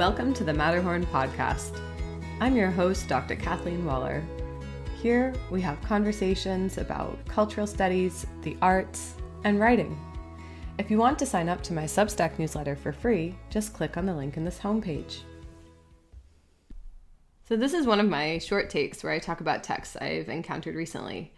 Welcome to the Matterhorn Podcast. I'm your host, Dr. Kathleen Waller. Here we have conversations about cultural studies, the arts, and writing. If you want to sign up to my Substack newsletter for free, just click on the link in this homepage. So, this is one of my short takes where I talk about texts I've encountered recently.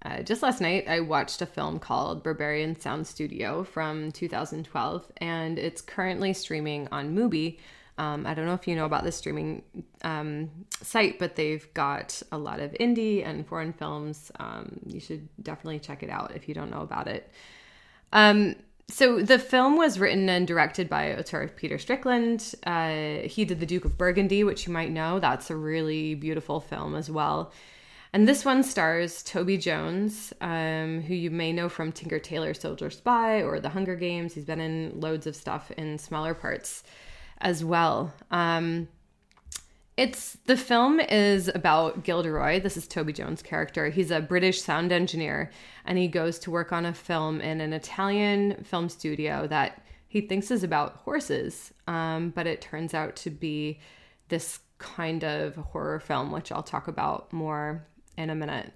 Uh, just last night, I watched a film called Berberian Sound Studio from 2012, and it's currently streaming on Mubi, um, I don't know if you know about this streaming um, site, but they've got a lot of indie and foreign films. Um, you should definitely check it out if you don't know about it. Um, so the film was written and directed by auteur Peter Strickland. Uh, he did The Duke of Burgundy, which you might know. That's a really beautiful film as well. And this one stars Toby Jones, um, who you may know from Tinker Tailor Soldier Spy or The Hunger Games. He's been in loads of stuff in smaller parts as well. Um, it's the film is about Gilderoy. This is Toby Jones' character. He's a British sound engineer, and he goes to work on a film in an Italian film studio that he thinks is about horses, um, but it turns out to be this kind of horror film, which I'll talk about more in a minute.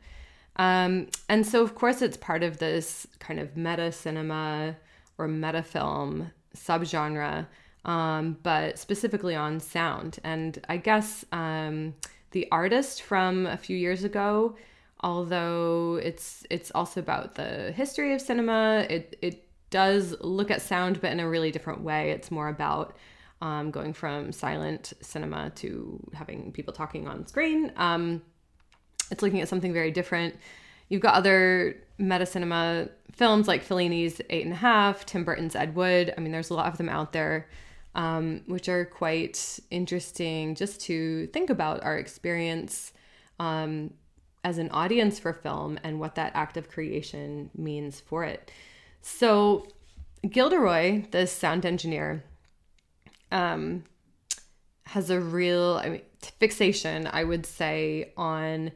Um, and so, of course, it's part of this kind of meta cinema or meta film subgenre um, but specifically on sound. And I guess um, the artist from a few years ago, although it's it's also about the history of cinema, it it does look at sound, but in a really different way. It's more about um, going from silent cinema to having people talking on screen. Um, it's looking at something very different. You've got other meta cinema films like Fellini's Eight and a Half, Tim Burton's Ed Wood. I mean, there's a lot of them out there um, which are quite interesting just to think about our experience um, as an audience for film and what that act of creation means for it. So, Gilderoy, the sound engineer, um, has a real I mean, fixation, I would say, on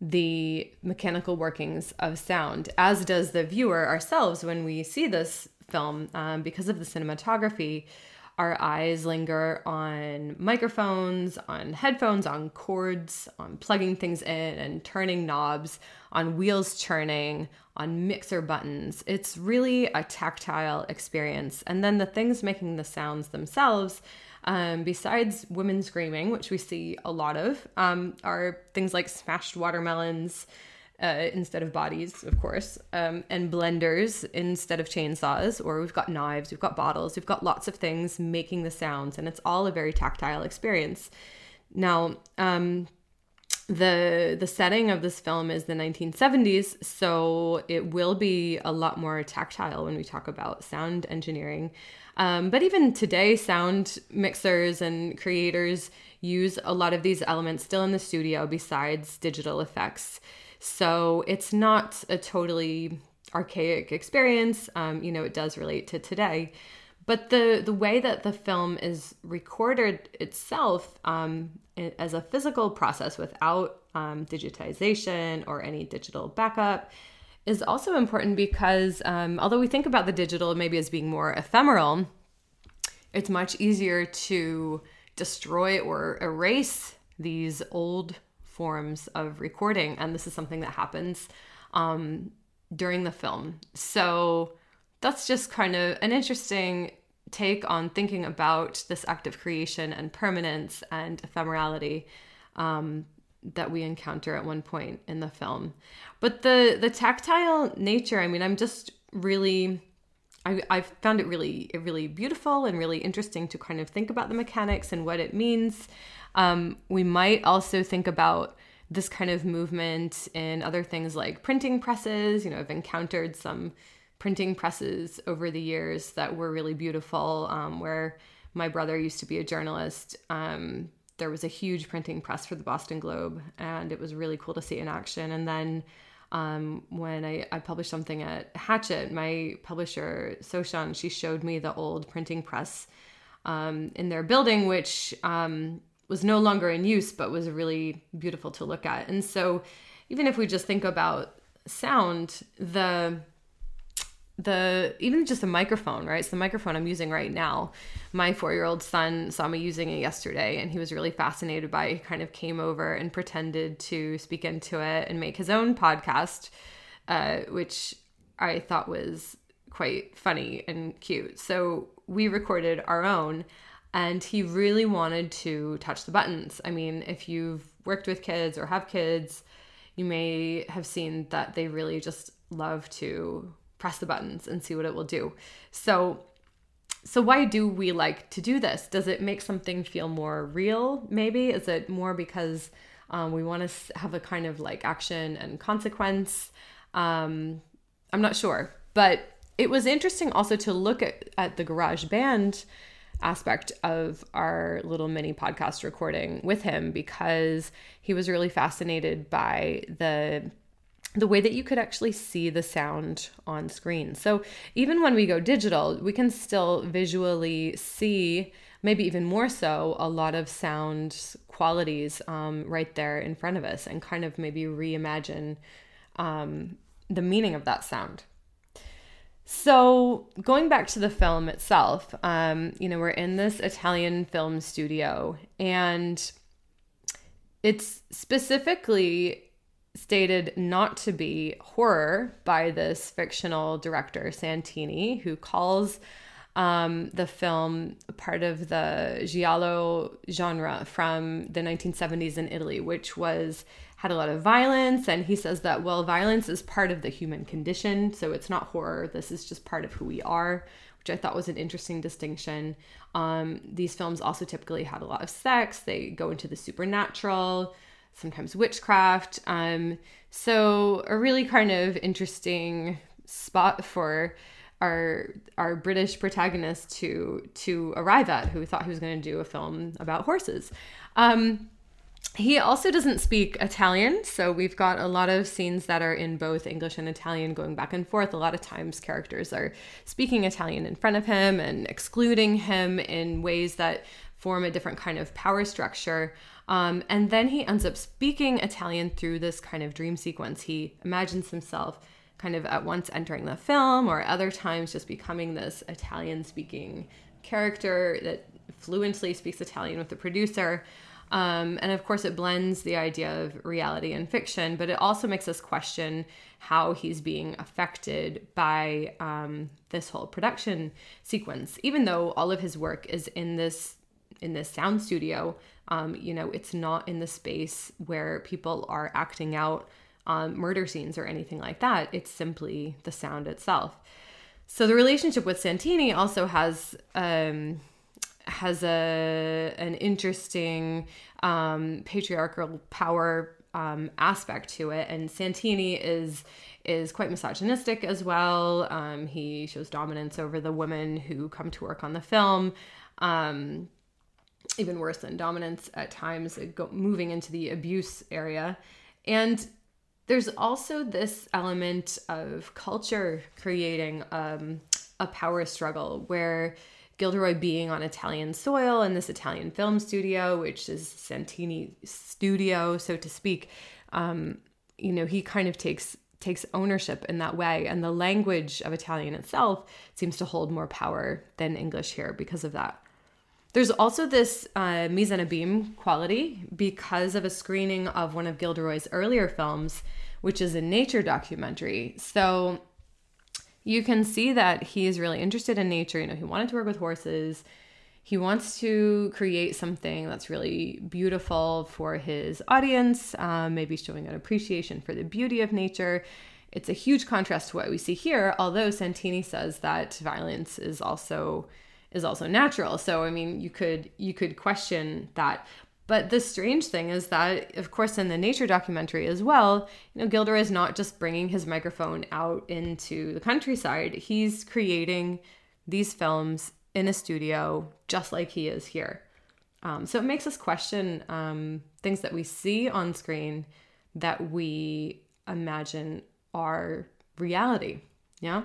the mechanical workings of sound, as does the viewer ourselves when we see this film um, because of the cinematography our eyes linger on microphones, on headphones, on cords, on plugging things in and turning knobs, on wheels churning, on mixer buttons. It's really a tactile experience. And then the things making the sounds themselves, um, besides women screaming, which we see a lot of, um, are things like smashed watermelons uh, instead of bodies, of course, um, and blenders instead of chainsaws, or we've got knives, we've got bottles, we've got lots of things making the sounds, and it's all a very tactile experience. Now, um, the the setting of this film is the 1970s, so it will be a lot more tactile when we talk about sound engineering. Um, but even today, sound mixers and creators use a lot of these elements still in the studio besides digital effects. So it's not a totally archaic experience. Um, you know, it does relate to today. But the, the way that the film is recorded itself um, as a physical process without um, digitization or any digital backup is also important because um, although we think about the digital maybe as being more ephemeral, it's much easier to destroy or erase these old forms of recording, and this is something that happens um, during the film. So that's just kind of an interesting take on thinking about this act of creation and permanence and ephemerality um, that we encounter at one point in the film. But the the tactile nature, I mean, I'm just really I, I found it really really beautiful and really interesting to kind of think about the mechanics and what it means. Um, we might also think about this kind of movement in other things like printing presses. You know, I've encountered some printing presses over the years that were really beautiful. Um, where my brother used to be a journalist, um, there was a huge printing press for the Boston Globe, and it was really cool to see in action. And then um, when I, I, published something at Hachette, my publisher, Soshan, she showed me the old printing press um, in their building, which um, was no longer in use, but was really beautiful to look at. And so, even if we just think about sound, the the even just the microphone, right? It's the microphone I'm using right now. My four year old son saw me using it yesterday and he was really fascinated by it. He kind of came over and pretended to speak into it and make his own podcast, uh, which I thought was quite funny and cute. So we recorded our own and he really wanted to touch the buttons. I mean, if you've worked with kids or have kids, you may have seen that they really just love to press the buttons and see what it will do. So so why do we like to do this? Does it make something feel more real? Maybe is it more because um, we want to have a kind of like action and consequence? Um, I'm not sure, but it was interesting also to look at, at the GarageBand aspect of our little mini podcast recording with him because he was really fascinated by the the way that you could actually see the sound on screen. So even when we go digital, we can still visually see, maybe even more so, a lot of sound qualities um, right there in front of us and kind of maybe reimagine um, the meaning of that sound. So, going back to the film itself, um, you know, we're in this Italian film studio, and it's specifically stated not to be horror by this fictional director, Santini, who calls um, the film part of the giallo genre from the 1970s in Italy, which was had a lot of violence. And he says that, well, violence is part of the human condition. So it's not horror. This is just part of who we are, which I thought was an interesting distinction. Um, these films also typically had a lot of sex, they go into the supernatural, sometimes witchcraft. Um, so a really kind of interesting spot for our our British protagonist to to arrive at, who thought he was going to do a film about horses. Um, he also doesn't speak Italian, so we've got a lot of scenes that are in both English and Italian going back and forth. A lot of times, characters are speaking Italian in front of him and excluding him in ways that form a different kind of power structure. Um, and then he ends up speaking Italian through this kind of dream sequence. He imagines himself kind of at once entering the film, or other times just becoming this Italian speaking character that fluently speaks Italian with the producer. Um, and of course, it blends the idea of reality and fiction, but it also makes us question how he's being affected by um, this whole production sequence. Even though all of his work is in this in this sound studio, um, you know, it's not in the space where people are acting out um, murder scenes or anything like that. It's simply the sound itself. So the relationship with Santini also has um, has a an interesting um, patriarchal power um, aspect to it, and Santini is is quite misogynistic as well. Um, he shows dominance over the women who come to work on the film. Um, even worse than dominance at times, go, moving into the abuse area. And there's also this element of culture creating um, a power struggle where Gilderoy being on Italian soil in this Italian film studio, which is Santini studio, so to speak, um, you know, he kind of takes takes ownership in that way, and the language of Italian itself seems to hold more power than English here because of that. There's also this uh, mise en abîme quality because of a screening of one of Gilderoy's earlier films, which is a nature documentary. So you can see that he is really interested in nature. You know, he wanted to work with horses. He wants to create something that's really beautiful for his audience, um, maybe showing an appreciation for the beauty of nature. It's a huge contrast to what we see here, although Santini says that violence is also is also natural. So I mean, you could you could question that. But the strange thing is that, of course, in the nature documentary as well, you know, Gilder is not just bringing his microphone out into the countryside. He's creating these films in a studio just like he is here. Um, so it makes us question um, things that we see on screen that we imagine are reality. Yeah.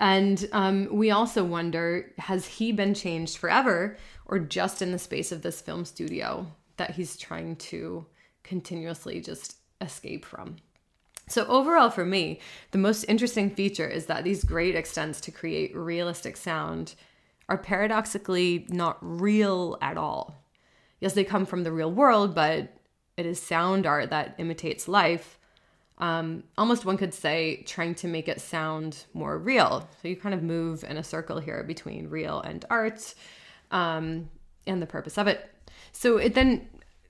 And um, we also wonder has he been changed forever or just in the space of this film studio that he's trying to continuously just escape from? So, overall, for me, the most interesting feature is that these great extents to create realistic sound are paradoxically not real at all. Yes, they come from the real world, but it is sound art that imitates life. Um, almost one could say trying to make it sound more real. So you kind of move in a circle here between real and art um, and the purpose of it. So it then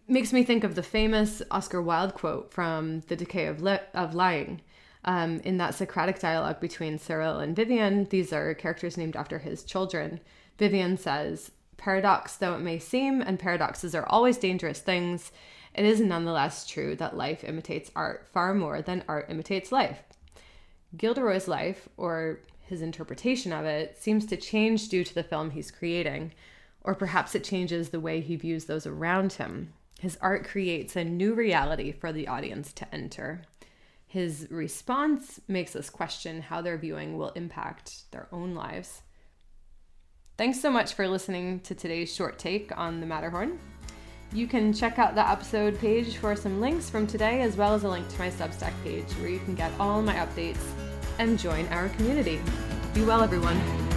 makes me think of the famous Oscar Wilde quote from The Decay of, Li- of Lying. Um, in that Socratic dialogue between Cyril and Vivian, these are characters named after his children. Vivian says, Paradox though it may seem, and paradoxes are always dangerous things, it is nonetheless true that life imitates art far more than art imitates life. Gilderoy's life, or his interpretation of it, seems to change due to the film he's creating, or perhaps it changes the way he views those around him. His art creates a new reality for the audience to enter. His response makes us question how their viewing will impact their own lives. Thanks so much for listening to today's short take on the Matterhorn. You can check out the episode page for some links from today, as well as a link to my Substack page where you can get all my updates and join our community. Be well, everyone.